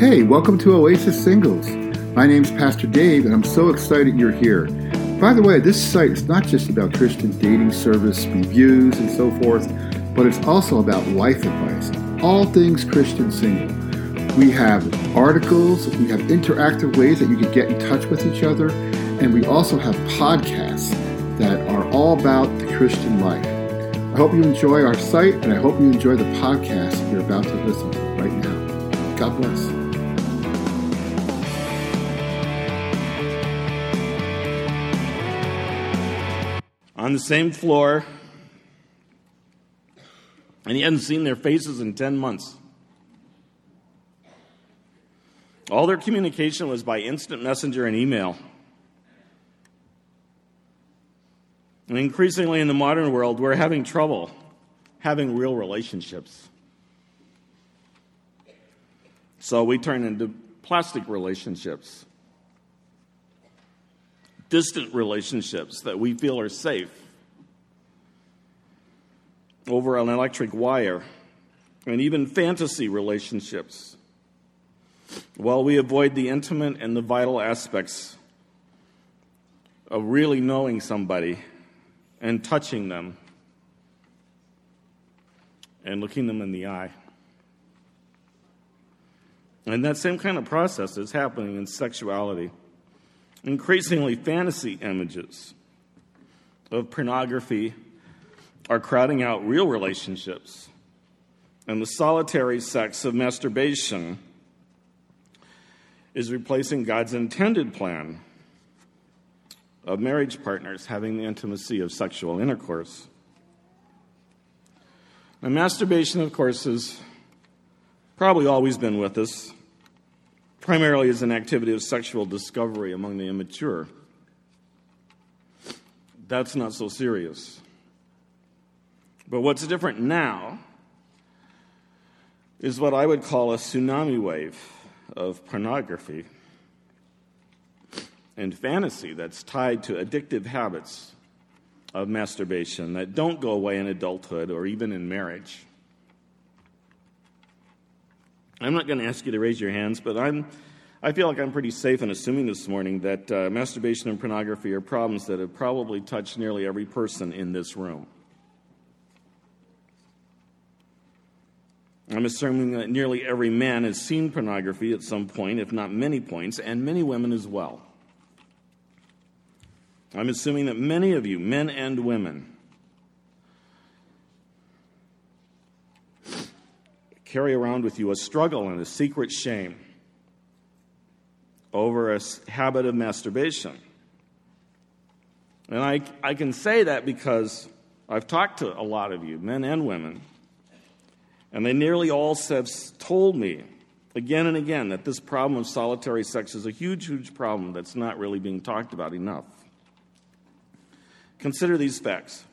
Hey, welcome to Oasis Singles. My name's Pastor Dave, and I'm so excited you're here. By the way, this site is not just about Christian dating service reviews and so forth, but it's also about life advice, all things Christian single. We have articles, we have interactive ways that you can get in touch with each other, and we also have podcasts that are all about the Christian life. I hope you enjoy our site, and I hope you enjoy the podcast you're about to listen to right now. God bless. On the same floor, and he hadn't seen their faces in 10 months. All their communication was by instant messenger and email. And increasingly in the modern world, we're having trouble having real relationships. So we turn into plastic relationships distant relationships that we feel are safe over an electric wire, and even fantasy relationships, while we avoid the intimate and the vital aspects of really knowing somebody and touching them and looking them in the eye. And that same kind of process is happening in sexuality. Increasingly, fantasy images of pornography are crowding out real relationships, and the solitary sex of masturbation is replacing God's intended plan of marriage partners having the intimacy of sexual intercourse. Now, masturbation, of course, has probably always been with us primarily as an activity of sexual discovery among the immature. That's not so serious. But what's different now is what I would call a tsunami wave of pornography and fantasy that's tied to addictive habits of masturbation that don't go away in adulthood or even in marriage. I'm not going to ask you to raise your hands, but I'm, I feel like I'm pretty safe in assuming this morning that uh, masturbation and pornography are problems that have probably touched nearly every person in this room. I'm assuming that nearly every man has seen pornography at some point, if not many points, and many women as well. I'm assuming that many of you, men and women, carry around with you a struggle and a secret shame over a habit of masturbation. And I, I can say that because I've talked to a lot of you, men and women, and they nearly all have told me again and again that this problem of solitary sex is a huge, huge problem that's not really being talked about enough. Consider these facts.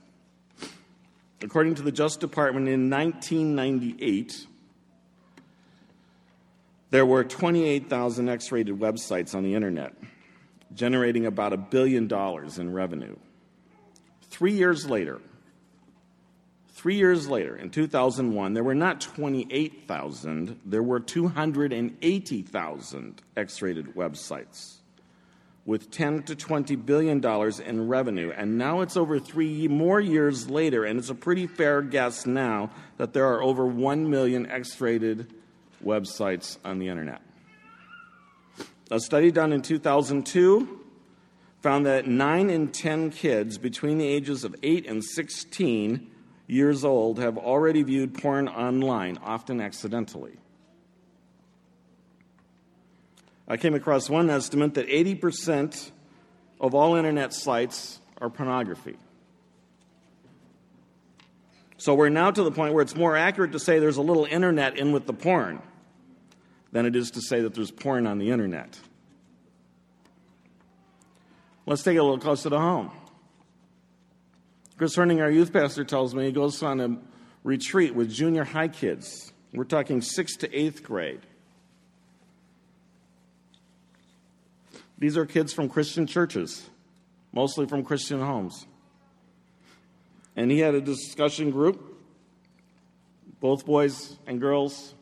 According to the Justice Department in 1998, there were 28,000 X rated websites on the internet, generating about a billion dollars in revenue. Three years later, three years later, in 2001, there were not 28,000, there were 280,000 X rated websites with 10 to 20 billion dollars in revenue and now it's over 3 more years later and it's a pretty fair guess now that there are over 1 million X-rated websites on the internet. A study done in 2002 found that 9 in 10 kids between the ages of 8 and 16 years old have already viewed porn online, often accidentally. I came across one estimate that 80% of all internet sites are pornography. So we're now to the point where it's more accurate to say there's a little internet in with the porn than it is to say that there's porn on the internet. Let's take it a little closer to home. Chris Herning, our youth pastor, tells me he goes on a retreat with junior high kids. We're talking sixth to eighth grade. These are kids from Christian churches, mostly from Christian homes. And he had a discussion group, both boys and girls.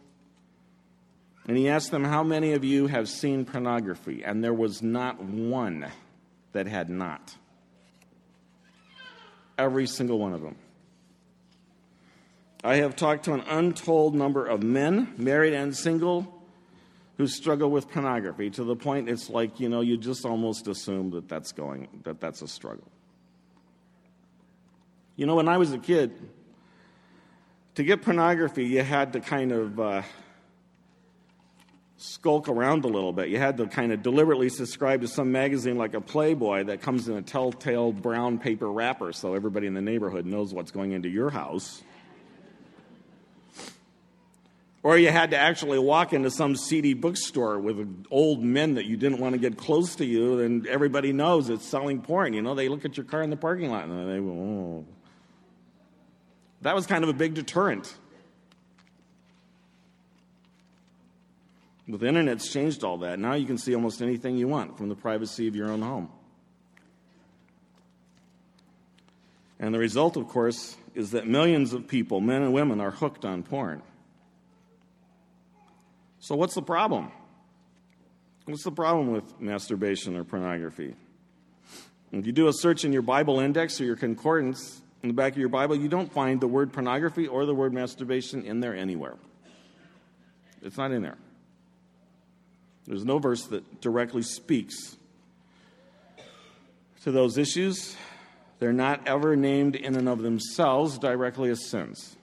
And he asked them, How many of you have seen pornography? And there was not one that had not. Every single one of them. I have talked to an untold number of men, married and single, who struggle with pornography to the point it's like, you know, you just almost assume that that's going, that that's a struggle. You know, when I was a kid, to get pornography, you had to kind of uh, skulk around a little bit. You had to kind of deliberately subscribe to some magazine like a Playboy that comes in a telltale brown paper wrapper so everybody in the neighborhood knows what's going into your house. Or you had to actually walk into some seedy bookstore with old men that you didn't want to get close to you, and everybody knows it's selling porn. You know, they look at your car in the parking lot and they go, oh. That was kind of a big deterrent. With the internet's changed all that. Now you can see almost anything you want from the privacy of your own home. And the result, of course, is that millions of people, men and women, are hooked on porn. So, what's the problem? What's the problem with masturbation or pornography? If you do a search in your Bible index or your concordance in the back of your Bible, you don't find the word pornography or the word masturbation in there anywhere. It's not in there. There's no verse that directly speaks to those issues. They're not ever named in and of themselves directly as sins.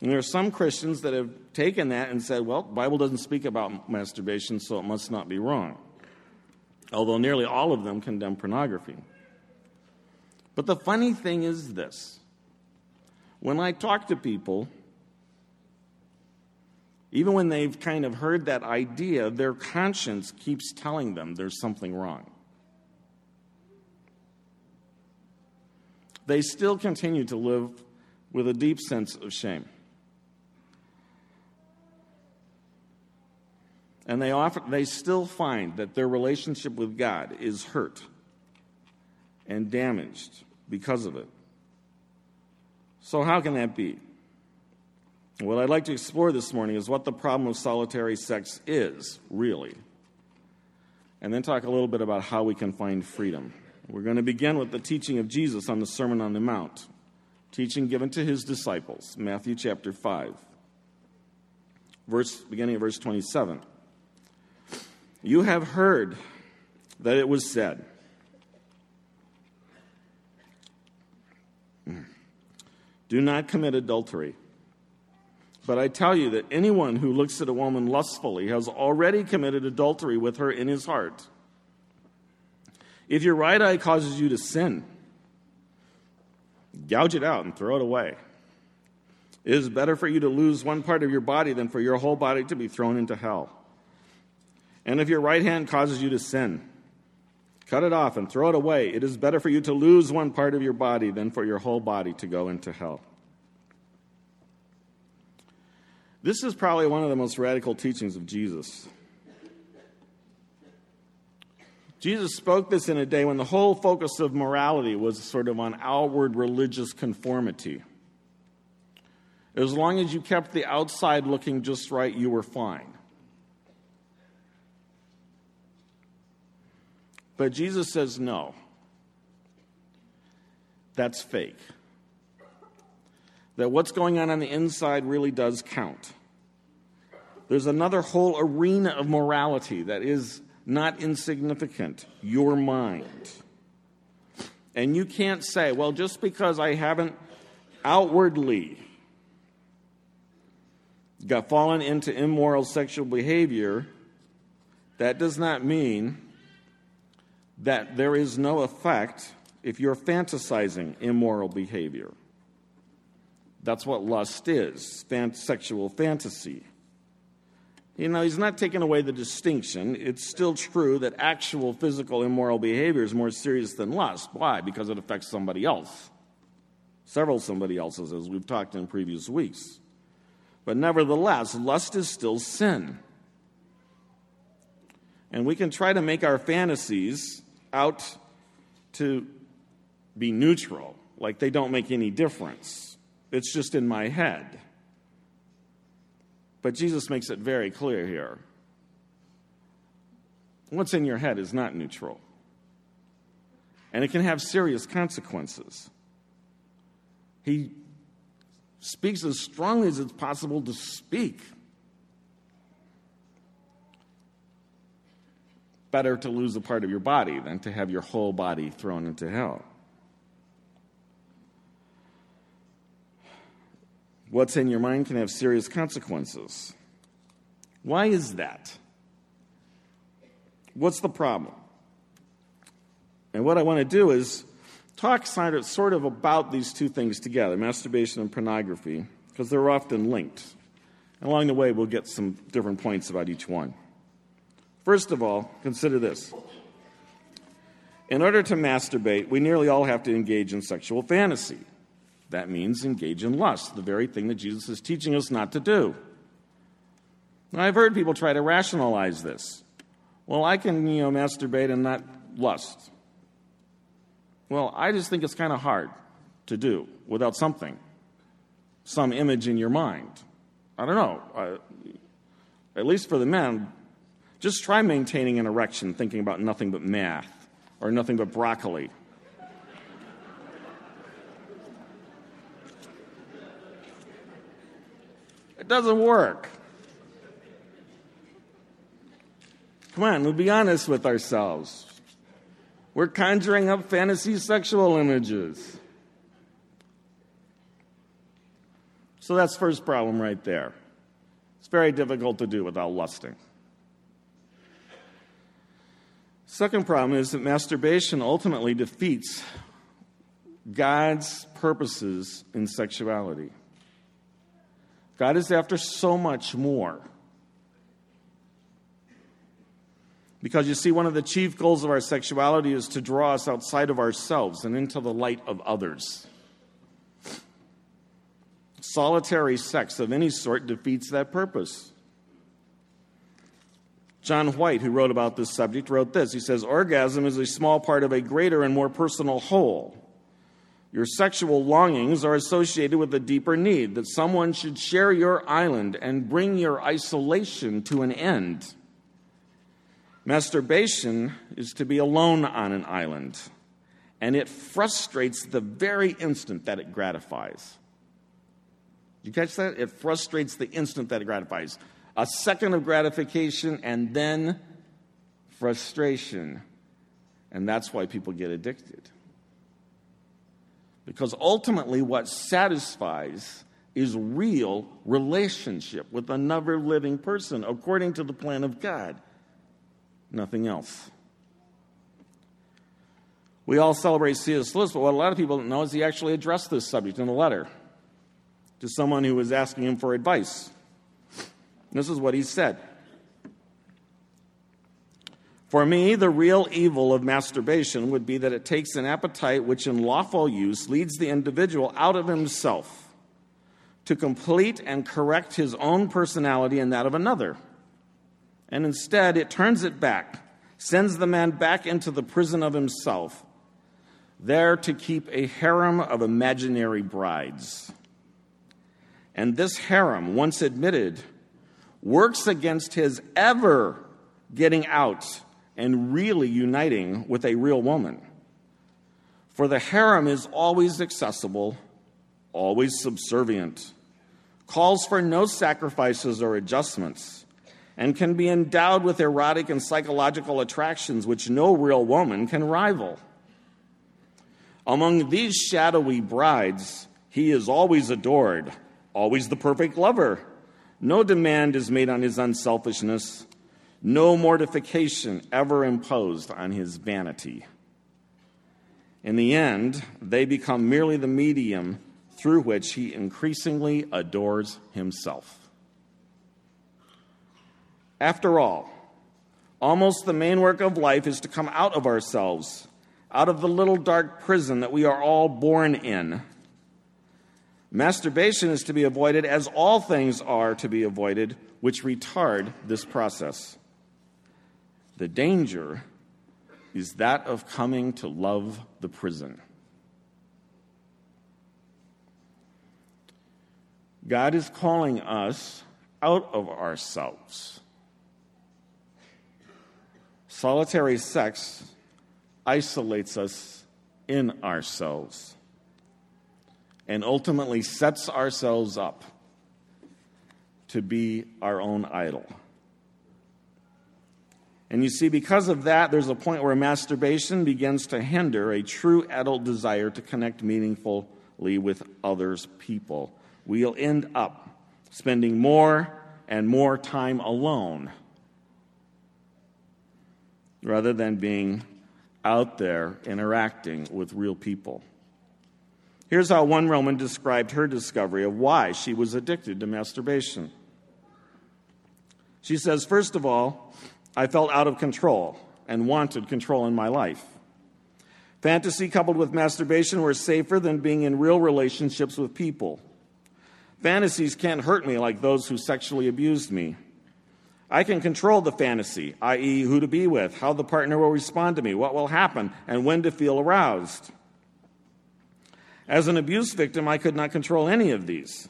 And there are some Christians that have taken that and said, well, the Bible doesn't speak about masturbation, so it must not be wrong. Although nearly all of them condemn pornography. But the funny thing is this when I talk to people even when they've kind of heard that idea, their conscience keeps telling them there's something wrong. They still continue to live with a deep sense of shame. And they, often, they still find that their relationship with God is hurt and damaged because of it. So, how can that be? What I'd like to explore this morning is what the problem of solitary sex is, really. And then talk a little bit about how we can find freedom. We're going to begin with the teaching of Jesus on the Sermon on the Mount, teaching given to his disciples, Matthew chapter 5, verse, beginning of verse 27. You have heard that it was said, Do not commit adultery. But I tell you that anyone who looks at a woman lustfully has already committed adultery with her in his heart. If your right eye causes you to sin, gouge it out and throw it away. It is better for you to lose one part of your body than for your whole body to be thrown into hell. And if your right hand causes you to sin, cut it off and throw it away. It is better for you to lose one part of your body than for your whole body to go into hell. This is probably one of the most radical teachings of Jesus. Jesus spoke this in a day when the whole focus of morality was sort of on outward religious conformity. As long as you kept the outside looking just right, you were fine. But Jesus says no. That's fake that what's going on on the inside really does count. There's another whole arena of morality that is not insignificant your mind. And you can't say, well, just because I haven't outwardly got fallen into immoral sexual behavior, that does not mean that there is no effect if you're fantasizing immoral behavior. That's what lust is fan- sexual fantasy. You know, he's not taking away the distinction. It's still true that actual physical immoral behavior is more serious than lust. Why? Because it affects somebody else. Several somebody else's, as we've talked in previous weeks. But nevertheless, lust is still sin. And we can try to make our fantasies out to be neutral, like they don't make any difference. It's just in my head. But Jesus makes it very clear here. What's in your head is not neutral, and it can have serious consequences. He speaks as strongly as it's possible to speak. Better to lose a part of your body than to have your whole body thrown into hell. What's in your mind can have serious consequences. Why is that? What's the problem? And what I want to do is talk sort of about these two things together masturbation and pornography, because they're often linked. And along the way, we'll get some different points about each one. First of all, consider this. In order to masturbate, we nearly all have to engage in sexual fantasy. That means engage in lust, the very thing that Jesus is teaching us not to do. Now, I've heard people try to rationalize this. Well, I can, you know, masturbate and not lust. Well, I just think it's kind of hard to do without something, some image in your mind. I don't know. Uh, at least for the men, just try maintaining an erection thinking about nothing but math or nothing but broccoli. It doesn't work. Come on, we'll be honest with ourselves. We're conjuring up fantasy sexual images. So that's first problem right there. It's very difficult to do without lusting. Second problem is that masturbation ultimately defeats God's purposes in sexuality. God is after so much more. Because you see, one of the chief goals of our sexuality is to draw us outside of ourselves and into the light of others. Solitary sex of any sort defeats that purpose. John White, who wrote about this subject, wrote this. He says, Orgasm is a small part of a greater and more personal whole. Your sexual longings are associated with a deeper need that someone should share your island and bring your isolation to an end. Masturbation is to be alone on an island, and it frustrates the very instant that it gratifies. You catch that? It frustrates the instant that it gratifies. A second of gratification and then frustration. And that's why people get addicted. Because ultimately, what satisfies is real relationship with another living person according to the plan of God nothing else. We all celebrate C.S. Lewis, but what a lot of people don't know is he actually addressed this subject in a letter to someone who was asking him for advice. This is what he said. For me, the real evil of masturbation would be that it takes an appetite which, in lawful use, leads the individual out of himself to complete and correct his own personality and that of another and instead it turns it back, sends the man back into the prison of himself, there to keep a harem of imaginary brides. And this harem, once admitted, works against his ever getting out and really uniting with a real woman. For the harem is always accessible, always subservient, calls for no sacrifices or adjustments and can be endowed with erotic and psychological attractions which no real woman can rival. Among these shadowy brides, he is always adored, always the perfect lover. No demand is made on his unselfishness, no mortification ever imposed on his vanity. In the end, they become merely the medium through which he increasingly adores himself. After all, almost the main work of life is to come out of ourselves, out of the little dark prison that we are all born in. Masturbation is to be avoided as all things are to be avoided, which retard this process. The danger is that of coming to love the prison. God is calling us out of ourselves. Solitary sex isolates us in ourselves and ultimately sets ourselves up to be our own idol. And you see, because of that, there's a point where masturbation begins to hinder a true adult desire to connect meaningfully with others' people. We'll end up spending more and more time alone rather than being out there interacting with real people. Here's how one Roman described her discovery of why she was addicted to masturbation. She says, First of all, I felt out of control and wanted control in my life. Fantasy coupled with masturbation were safer than being in real relationships with people. Fantasies can't hurt me like those who sexually abused me. I can control the fantasy, i.e., who to be with, how the partner will respond to me, what will happen, and when to feel aroused. As an abuse victim, I could not control any of these.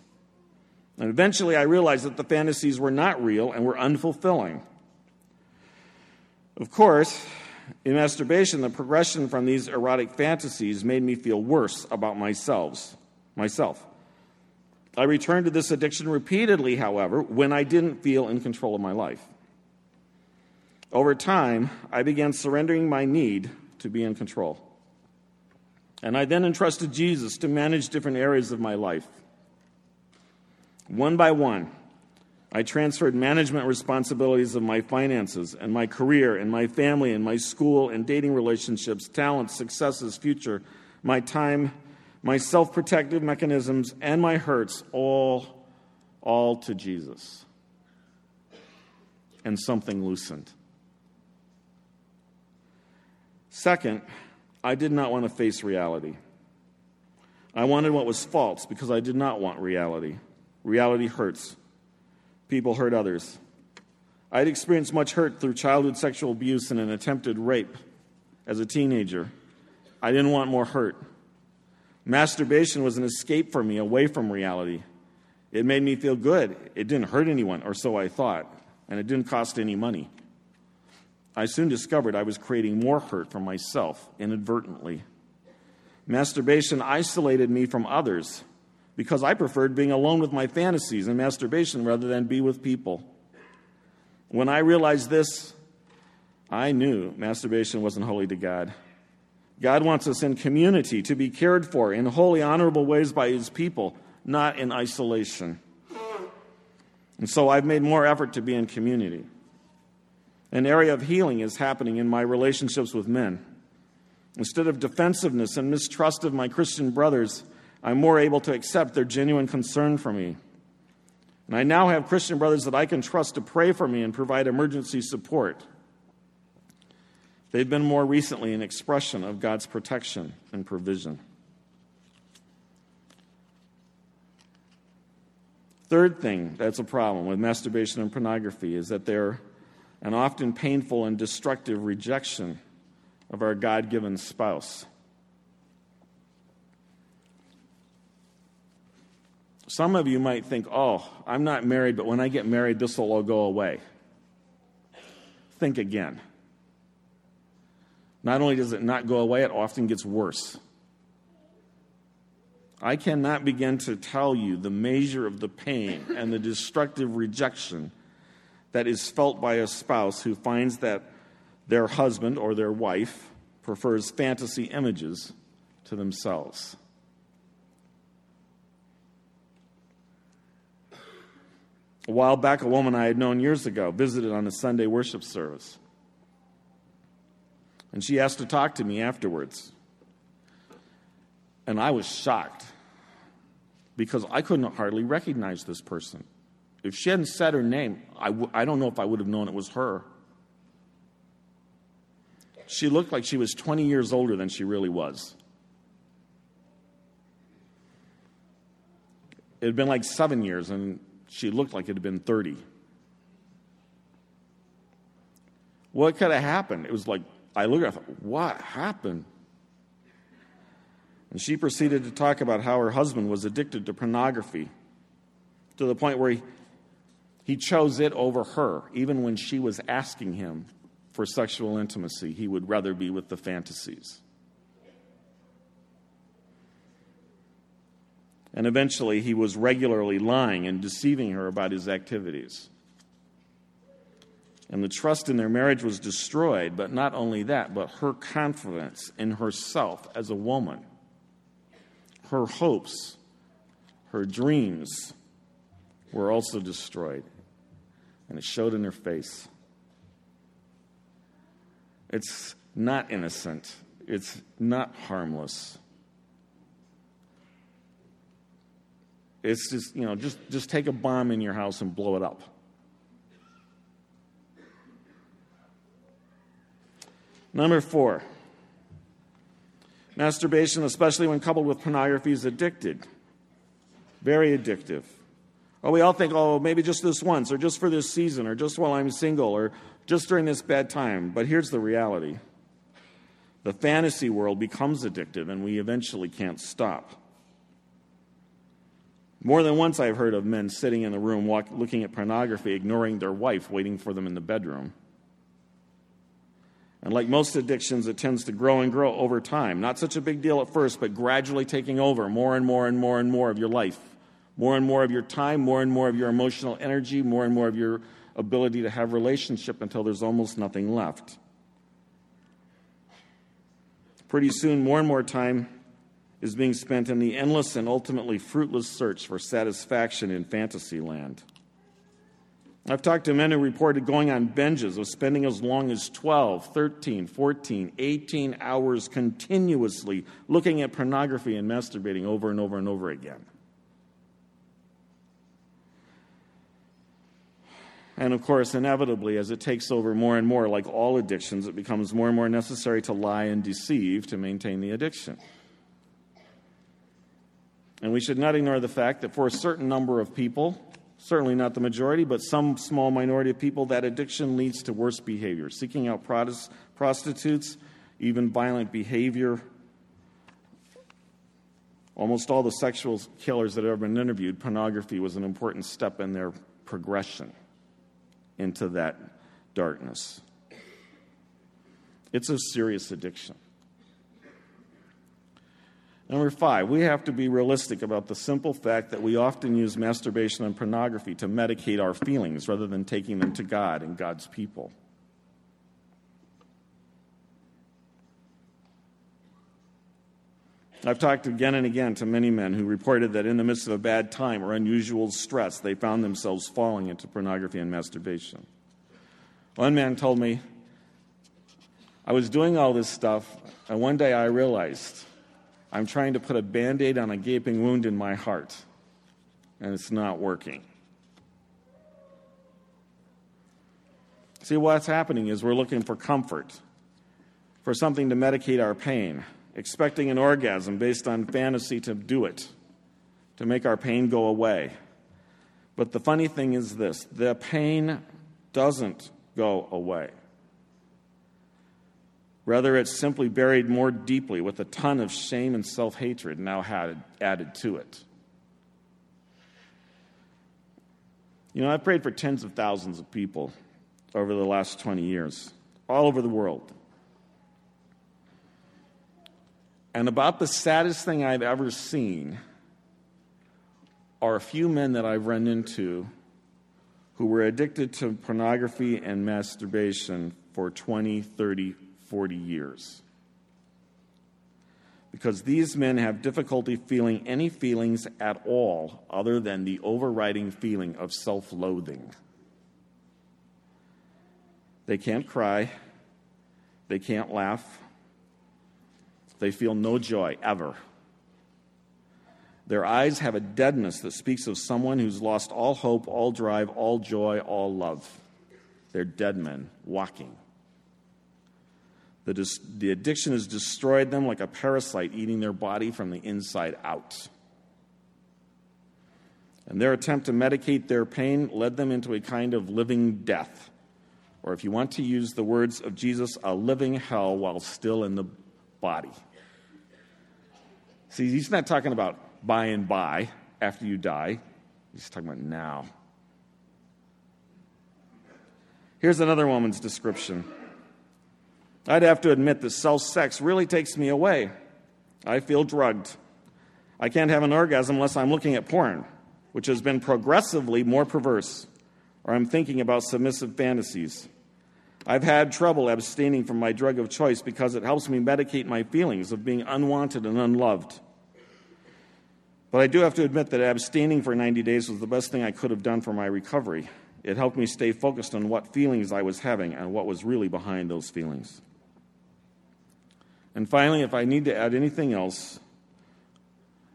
And eventually, I realized that the fantasies were not real and were unfulfilling. Of course, in masturbation, the progression from these erotic fantasies made me feel worse about myself. Myself. I returned to this addiction repeatedly, however, when I didn't feel in control of my life. Over time, I began surrendering my need to be in control. And I then entrusted Jesus to manage different areas of my life. One by one, I transferred management responsibilities of my finances and my career and my family and my school and dating relationships, talents, successes, future, my time, my self protective mechanisms, and my hurts all, all to Jesus. And something loosened. Second, I did not want to face reality. I wanted what was false because I did not want reality. Reality hurts people hurt others. I'd experienced much hurt through childhood sexual abuse and an attempted rape as a teenager. I didn't want more hurt. Masturbation was an escape for me away from reality. It made me feel good. It didn't hurt anyone, or so I thought, and it didn't cost any money. I soon discovered I was creating more hurt for myself inadvertently. Masturbation isolated me from others because I preferred being alone with my fantasies and masturbation rather than be with people. When I realized this, I knew masturbation wasn't holy to God. God wants us in community to be cared for in holy, honorable ways by His people, not in isolation. And so I've made more effort to be in community. An area of healing is happening in my relationships with men. Instead of defensiveness and mistrust of my Christian brothers, I'm more able to accept their genuine concern for me. And I now have Christian brothers that I can trust to pray for me and provide emergency support. They've been more recently an expression of God's protection and provision. Third thing that's a problem with masturbation and pornography is that they're an often painful and destructive rejection of our God given spouse. Some of you might think, oh, I'm not married, but when I get married, this will all go away. Think again. Not only does it not go away, it often gets worse. I cannot begin to tell you the measure of the pain and the destructive rejection that is felt by a spouse who finds that their husband or their wife prefers fantasy images to themselves. A while back, a woman I had known years ago visited on a Sunday worship service. And she asked to talk to me afterwards. And I was shocked because I couldn't hardly recognize this person. If she hadn't said her name, I w- I don't know if I would have known it was her. She looked like she was 20 years older than she really was. It had been like seven years, and she looked like it had been 30. What could have happened? It was like, I looked at her, I thought, what happened? And she proceeded to talk about how her husband was addicted to pornography to the point where he, He chose it over her, even when she was asking him for sexual intimacy. He would rather be with the fantasies. And eventually, he was regularly lying and deceiving her about his activities. And the trust in their marriage was destroyed, but not only that, but her confidence in herself as a woman, her hopes, her dreams were also destroyed. And it showed in her face. It's not innocent, it's not harmless. It's just, you know, just, just take a bomb in your house and blow it up. Number four, masturbation, especially when coupled with pornography, is addicted. Very addictive. Oh, we all think, oh, maybe just this once, or just for this season, or just while I'm single, or just during this bad time. But here's the reality the fantasy world becomes addictive, and we eventually can't stop. More than once, I've heard of men sitting in the room walk, looking at pornography, ignoring their wife waiting for them in the bedroom. And like most addictions, it tends to grow and grow over time. Not such a big deal at first, but gradually taking over more and more and more and more of your life. More and more of your time, more and more of your emotional energy, more and more of your ability to have relationship until there's almost nothing left. Pretty soon, more and more time is being spent in the endless and ultimately fruitless search for satisfaction in fantasy land. I've talked to men who reported going on binges of spending as long as 12, 13, 14, 18 hours continuously looking at pornography and masturbating over and over and over again. And of course, inevitably, as it takes over more and more, like all addictions, it becomes more and more necessary to lie and deceive to maintain the addiction. And we should not ignore the fact that for a certain number of people, certainly not the majority, but some small minority of people, that addiction leads to worse behavior, seeking out prostitutes, even violent behavior. Almost all the sexual killers that have ever been interviewed, pornography was an important step in their progression into that darkness. It's a serious addiction. Number five, we have to be realistic about the simple fact that we often use masturbation and pornography to medicate our feelings rather than taking them to God and God's people. I've talked again and again to many men who reported that in the midst of a bad time or unusual stress, they found themselves falling into pornography and masturbation. One man told me, I was doing all this stuff, and one day I realized I'm trying to put a band aid on a gaping wound in my heart, and it's not working. See, what's happening is we're looking for comfort, for something to medicate our pain, expecting an orgasm based on fantasy to do it, to make our pain go away. But the funny thing is this the pain doesn't go away. Rather, it's simply buried more deeply with a ton of shame and self hatred now added to it. You know, I've prayed for tens of thousands of people over the last 20 years, all over the world. And about the saddest thing I've ever seen are a few men that I've run into who were addicted to pornography and masturbation for 20, 30, 40 years. Because these men have difficulty feeling any feelings at all other than the overriding feeling of self loathing. They can't cry, they can't laugh, they feel no joy ever. Their eyes have a deadness that speaks of someone who's lost all hope, all drive, all joy, all love. They're dead men walking. The, dis- the addiction has destroyed them like a parasite eating their body from the inside out. And their attempt to medicate their pain led them into a kind of living death. Or if you want to use the words of Jesus, a living hell while still in the body. See, he's not talking about by and by after you die, he's talking about now. Here's another woman's description I'd have to admit that self sex really takes me away. I feel drugged. I can't have an orgasm unless I'm looking at porn, which has been progressively more perverse, or I'm thinking about submissive fantasies. I've had trouble abstaining from my drug of choice because it helps me medicate my feelings of being unwanted and unloved. But I do have to admit that abstaining for 90 days was the best thing I could have done for my recovery. It helped me stay focused on what feelings I was having and what was really behind those feelings. And finally, if I need to add anything else,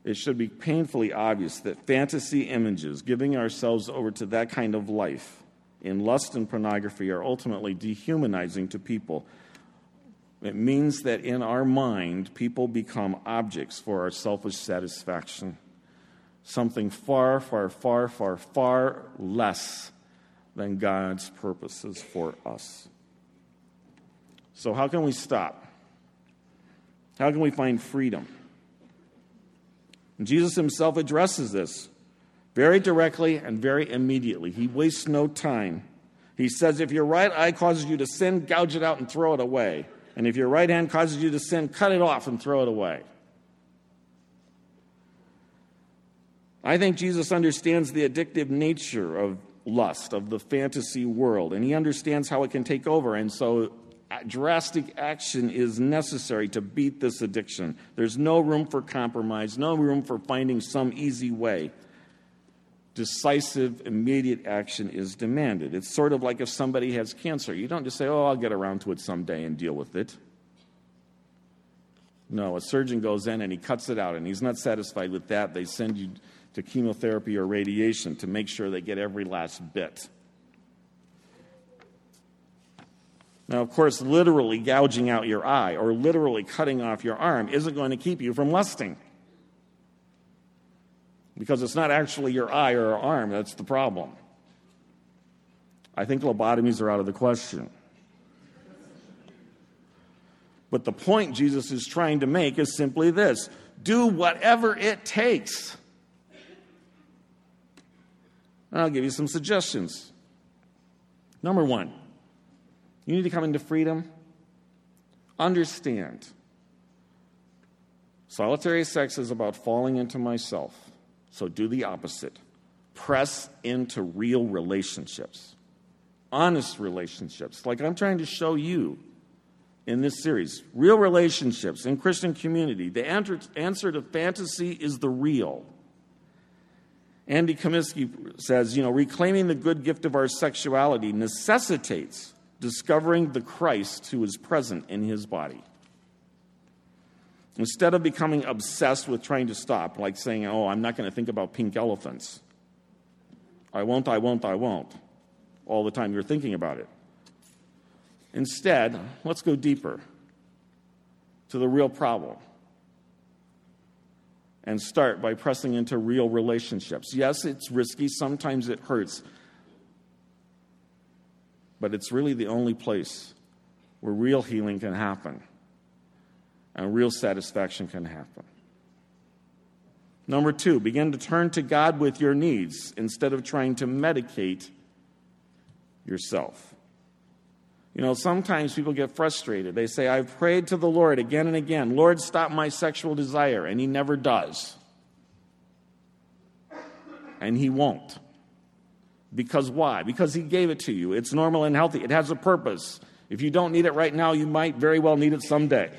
it should be painfully obvious that fantasy images, giving ourselves over to that kind of life in lust and pornography, are ultimately dehumanizing to people. It means that in our mind, people become objects for our selfish satisfaction, something far, far, far, far, far less than God's purposes for us. So, how can we stop? How can we find freedom? And Jesus himself addresses this very directly and very immediately. He wastes no time. He says, If your right eye causes you to sin, gouge it out and throw it away. And if your right hand causes you to sin, cut it off and throw it away. I think Jesus understands the addictive nature of lust, of the fantasy world, and he understands how it can take over. And so drastic action is necessary to beat this addiction. There's no room for compromise, no room for finding some easy way. Decisive, immediate action is demanded. It's sort of like if somebody has cancer. You don't just say, oh, I'll get around to it someday and deal with it. No, a surgeon goes in and he cuts it out, and he's not satisfied with that. They send you to chemotherapy or radiation to make sure they get every last bit. Now, of course, literally gouging out your eye or literally cutting off your arm isn't going to keep you from lusting. Because it's not actually your eye or arm that's the problem. I think lobotomies are out of the question. But the point Jesus is trying to make is simply this do whatever it takes. And I'll give you some suggestions. Number one, you need to come into freedom. Understand. Solitary sex is about falling into myself. So do the opposite. Press into real relationships, honest relationships, like I'm trying to show you in this series. Real relationships in Christian community. The answer to fantasy is the real. Andy Comiskey says, you know, reclaiming the good gift of our sexuality necessitates discovering the Christ who is present in his body. Instead of becoming obsessed with trying to stop, like saying, Oh, I'm not going to think about pink elephants. I won't, I won't, I won't. All the time you're thinking about it. Instead, let's go deeper to the real problem and start by pressing into real relationships. Yes, it's risky, sometimes it hurts, but it's really the only place where real healing can happen and real satisfaction can happen. Number two, begin to turn to God with your needs instead of trying to medicate yourself. You know, sometimes people get frustrated. They say, I've prayed to the Lord again and again, Lord, stop my sexual desire, and He never does. And He won't. Because why? Because He gave it to you. It's normal and healthy, it has a purpose. If you don't need it right now, you might very well need it someday.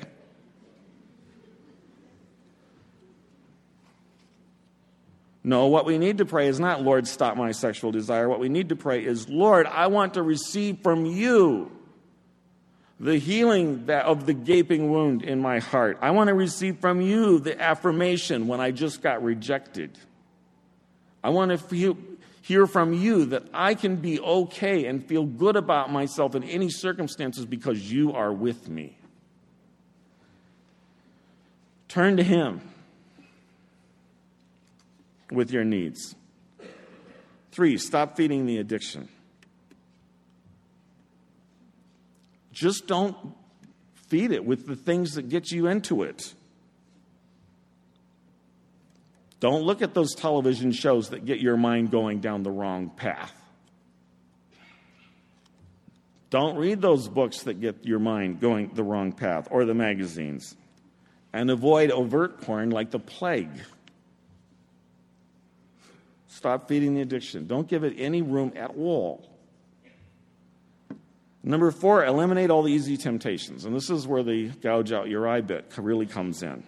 No, what we need to pray is not, Lord, stop my sexual desire. What we need to pray is, Lord, I want to receive from you the healing of the gaping wound in my heart. I want to receive from you the affirmation when I just got rejected. I want to feel, hear from you that I can be okay and feel good about myself in any circumstances because you are with me. Turn to Him with your needs. Three, stop feeding the addiction. Just don't feed it with the things that get you into it. Don't look at those television shows that get your mind going down the wrong path. Don't read those books that get your mind going the wrong path or the magazines. And avoid overt porn like the plague. Stop feeding the addiction. Don't give it any room at all. Number four, eliminate all the easy temptations. And this is where the gouge out your eye bit really comes in.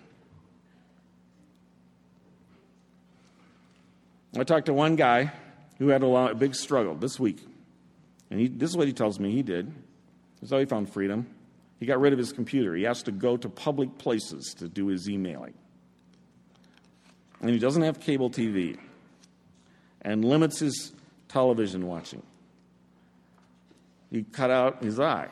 I talked to one guy who had a, lot, a big struggle this week. And he, this is what he tells me he did. This is how he found freedom. He got rid of his computer. He has to go to public places to do his emailing. And he doesn't have cable TV and limits his television watching. He cut out his eye.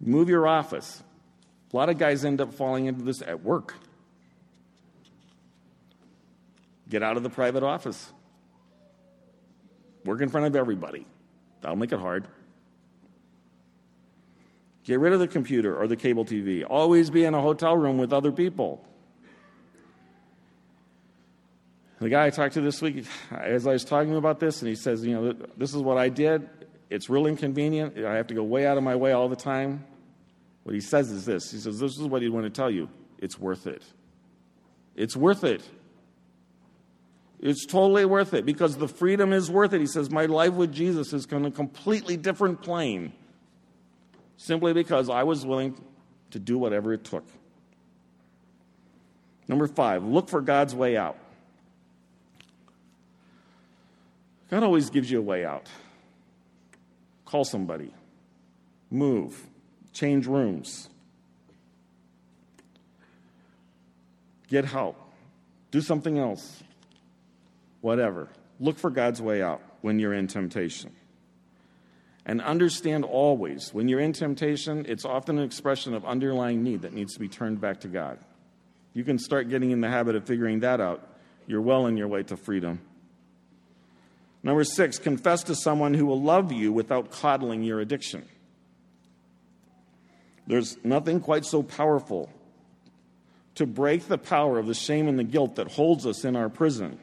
Move your office. A lot of guys end up falling into this at work. Get out of the private office. Work in front of everybody. That'll make it hard. Get rid of the computer or the cable TV. Always be in a hotel room with other people. The guy I talked to this week, as I was talking about this, and he says, You know, this is what I did. It's real inconvenient. I have to go way out of my way all the time. What he says is this He says, This is what he'd want to tell you. It's worth it. It's worth it. It's totally worth it because the freedom is worth it. He says, My life with Jesus is on a completely different plane simply because I was willing to do whatever it took. Number five, look for God's way out. God always gives you a way out. Call somebody, move, change rooms, get help, do something else, whatever. Look for God's way out when you're in temptation. And understand always, when you're in temptation, it's often an expression of underlying need that needs to be turned back to God. You can start getting in the habit of figuring that out. You're well on your way to freedom. Number six, confess to someone who will love you without coddling your addiction. There's nothing quite so powerful to break the power of the shame and the guilt that holds us in our prison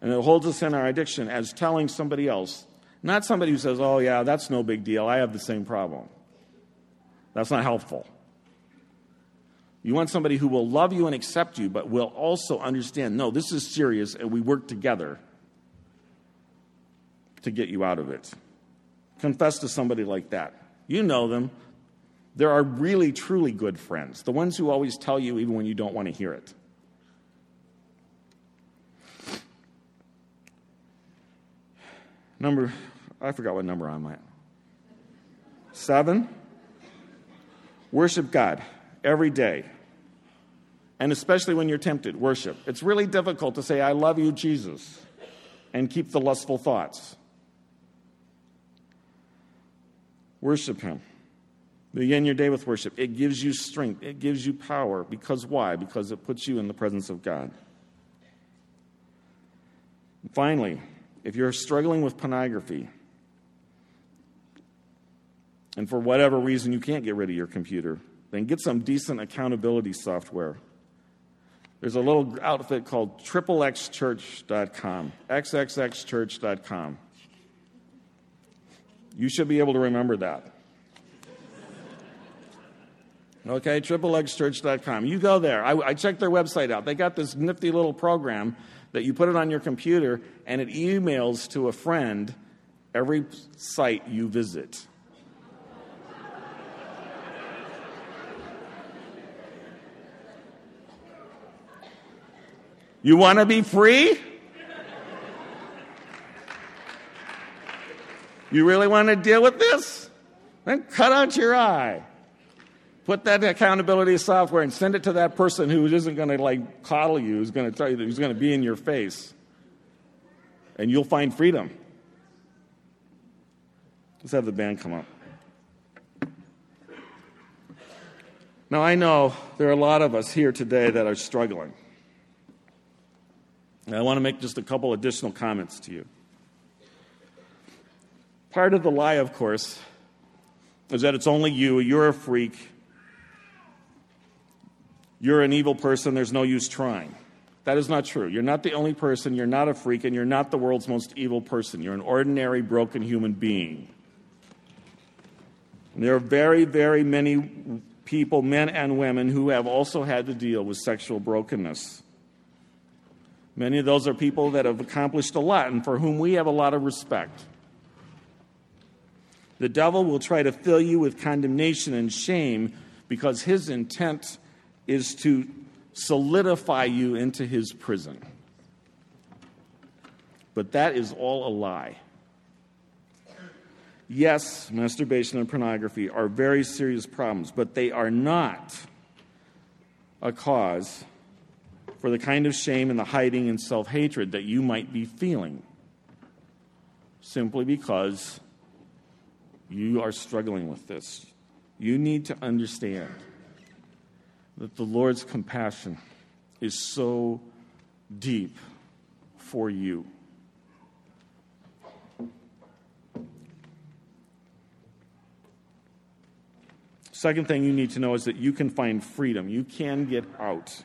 and it holds us in our addiction as telling somebody else, not somebody who says, oh, yeah, that's no big deal, I have the same problem. That's not helpful. You want somebody who will love you and accept you, but will also understand, no, this is serious, and we work together to get you out of it. Confess to somebody like that. You know them. There are really, truly good friends, the ones who always tell you even when you don't want to hear it. Number, I forgot what number I'm at. Seven, worship God every day. And especially when you're tempted, worship. It's really difficult to say, I love you, Jesus, and keep the lustful thoughts. Worship Him. Begin your day with worship. It gives you strength, it gives you power. Because why? Because it puts you in the presence of God. Finally, if you're struggling with pornography, and for whatever reason you can't get rid of your computer, then get some decent accountability software. There's a little outfit called triplexchurch.com, xxxchurch.com. You should be able to remember that. Okay, triplexchurch.com. You go there. I, I checked their website out. They got this nifty little program that you put it on your computer and it emails to a friend every site you visit. You want to be free? You really want to deal with this? Then cut out your eye. Put that accountability software and send it to that person who isn't going to like coddle you, who's going to tell you that who's going to be in your face. And you'll find freedom. Let's have the band come up. Now, I know there are a lot of us here today that are struggling. And I want to make just a couple additional comments to you. Part of the lie, of course, is that it's only you, you're a freak, you're an evil person, there's no use trying. That is not true. You're not the only person, you're not a freak, and you're not the world's most evil person. You're an ordinary, broken human being. And there are very, very many people, men and women, who have also had to deal with sexual brokenness. Many of those are people that have accomplished a lot and for whom we have a lot of respect. The devil will try to fill you with condemnation and shame because his intent is to solidify you into his prison. But that is all a lie. Yes, masturbation and pornography are very serious problems, but they are not a cause for the kind of shame and the hiding and self hatred that you might be feeling simply because you are struggling with this. You need to understand that the Lord's compassion is so deep for you. Second thing you need to know is that you can find freedom. You can get out.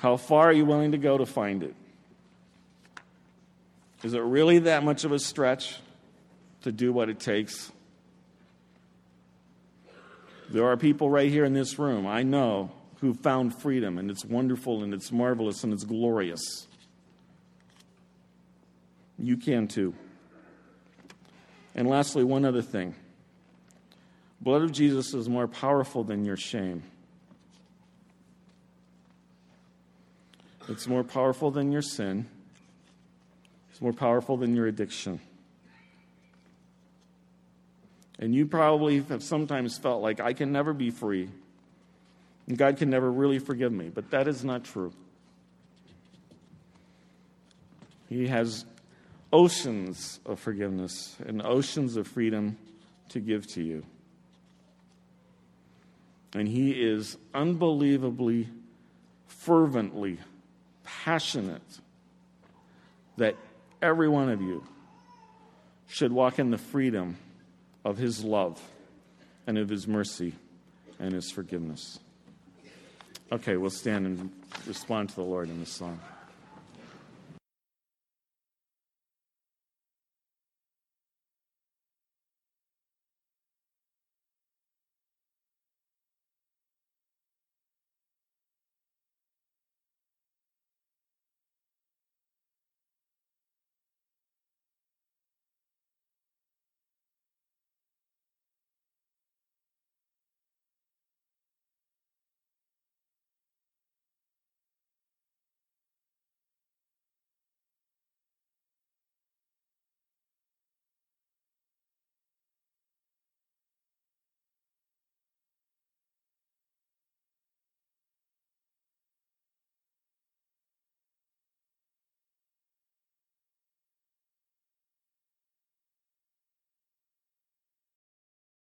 How far are you willing to go to find it? Is it really that much of a stretch to do what it takes? There are people right here in this room, I know, who found freedom, and it's wonderful, and it's marvelous, and it's glorious. You can too. And lastly, one other thing blood of Jesus is more powerful than your shame. It's more powerful than your sin. It's more powerful than your addiction. And you probably have sometimes felt like, I can never be free. And God can never really forgive me. But that is not true. He has oceans of forgiveness and oceans of freedom to give to you. And He is unbelievably, fervently passionate that every one of you should walk in the freedom of His love and of His mercy and His forgiveness. Okay, we'll stand and respond to the Lord in this song.